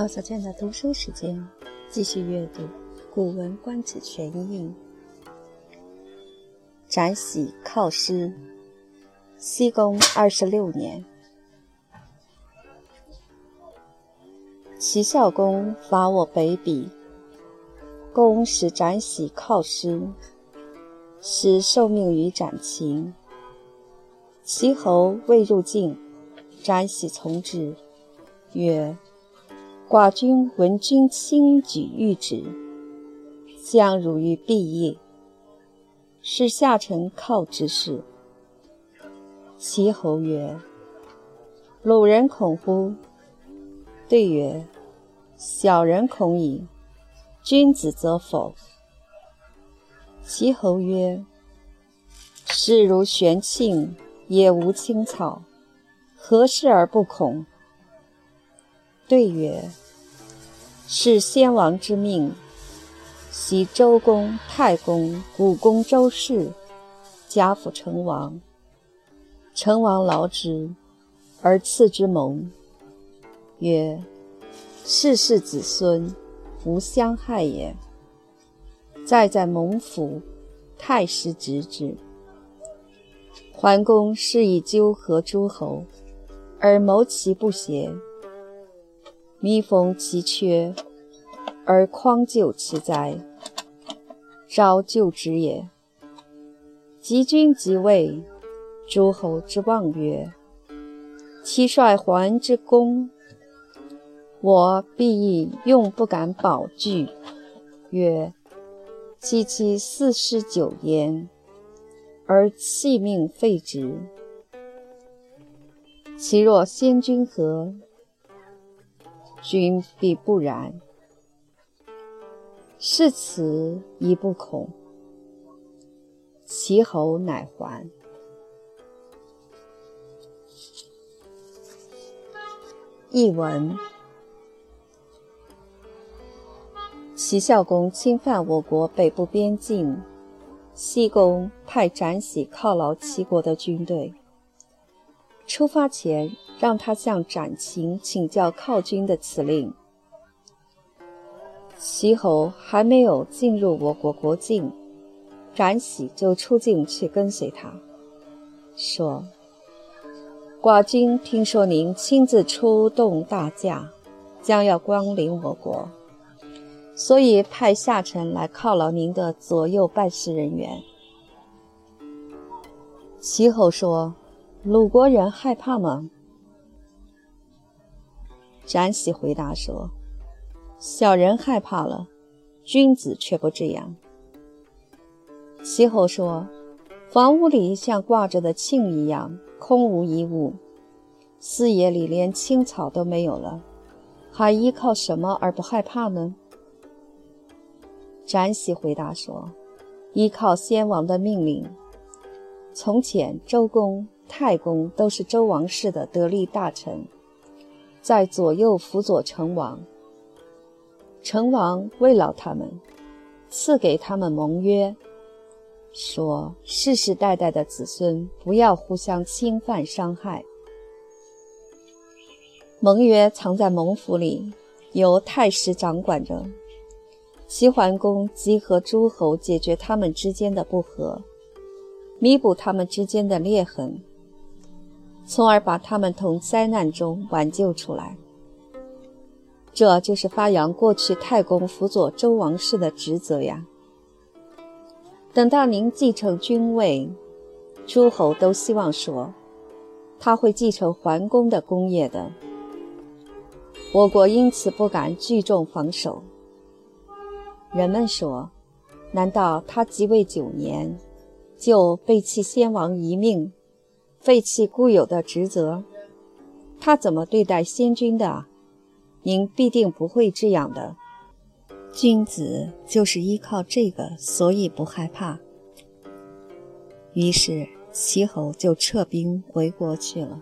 毛小娟的读书时间，继续阅读《古文观止全印》。展喜靠师，西宫二十六年，齐孝公伐我北鄙，公使展喜靠师，使受命于展禽。齐侯未入境，展喜从之，曰。寡君闻君轻举玉旨，将汝于毕业，是下臣靠之事。齐侯曰：“鲁人恐乎？”对曰：“小人恐矣。君子则否。”齐侯曰：“士如玄庆，也无青草，何事而不恐？”对曰：“是先王之命，袭周公、太公、古公周氏，家父成王。成王劳之，而赐之盟，曰：‘世世子孙，无相害也。’再在蒙府，太师执之。桓公是以纠合诸侯，而谋其不协。”弥缝其缺，而匡救其灾，昭救之也。及君即位，诸侯之望曰：“其率还之功，我必亦用不敢保惧。”曰：“其其四十九焉，而弃命废职。其若先君何？”君必不然，是此亦不恐。齐侯乃还。译文：齐孝公侵犯我国北部边境，西宫派展喜犒劳齐国的军队。出发前，让他向展禽请教犒军的辞令。齐侯还没有进入我国国境，展喜就出境去跟随他，说：“寡君听说您亲自出动大驾，将要光临我国，所以派下臣来犒劳您的左右办事人员。”齐侯说。鲁国人害怕吗？展喜回答说：“小人害怕了，君子却不这样。”齐侯说：“房屋里像挂着的磬一样，空无一物；四野里连青草都没有了，还依靠什么而不害怕呢？”展喜回答说：“依靠先王的命令。从前周公。”太公都是周王室的得力大臣，在左右辅佐成王。成王慰劳他们，赐给他们盟约，说世世代代的子孙不要互相侵犯伤害。盟约藏在盟府里，由太师掌管着。齐桓公集合诸侯，解决他们之间的不和，弥补他们之间的裂痕。从而把他们从灾难中挽救出来。这就是发扬过去太公辅佐周王室的职责呀。等到您继承君位，诸侯都希望说，他会继承桓公的功业的。我国因此不敢聚众防守。人们说，难道他即位九年，就背弃先王遗命？废弃固有的职责，他怎么对待先君的？您必定不会这样的。君子就是依靠这个，所以不害怕。于是齐侯就撤兵回国去了。